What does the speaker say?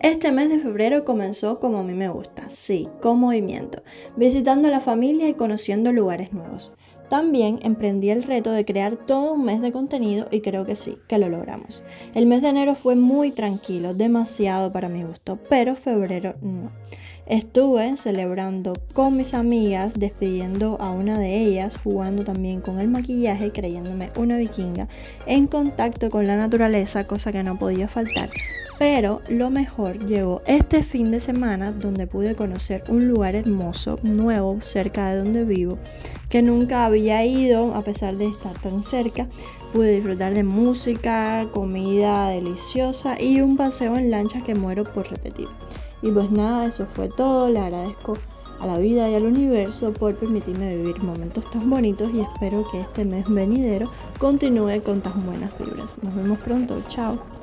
Este mes de febrero comenzó como a mí me gusta, sí, con movimiento, visitando a la familia y conociendo lugares nuevos. También emprendí el reto de crear todo un mes de contenido y creo que sí, que lo logramos. El mes de enero fue muy tranquilo, demasiado para mi gusto, pero febrero no. Estuve celebrando con mis amigas, despidiendo a una de ellas, jugando también con el maquillaje, creyéndome una vikinga, en contacto con la naturaleza, cosa que no podía faltar. Pero lo mejor llegó este fin de semana donde pude conocer un lugar hermoso, nuevo, cerca de donde vivo, que nunca había ido a pesar de estar tan cerca. Pude disfrutar de música, comida deliciosa y un paseo en lancha que muero por repetir. Y pues nada, eso fue todo. Le agradezco a la vida y al universo por permitirme vivir momentos tan bonitos y espero que este mes venidero continúe con tan buenas vibras. Nos vemos pronto, chao.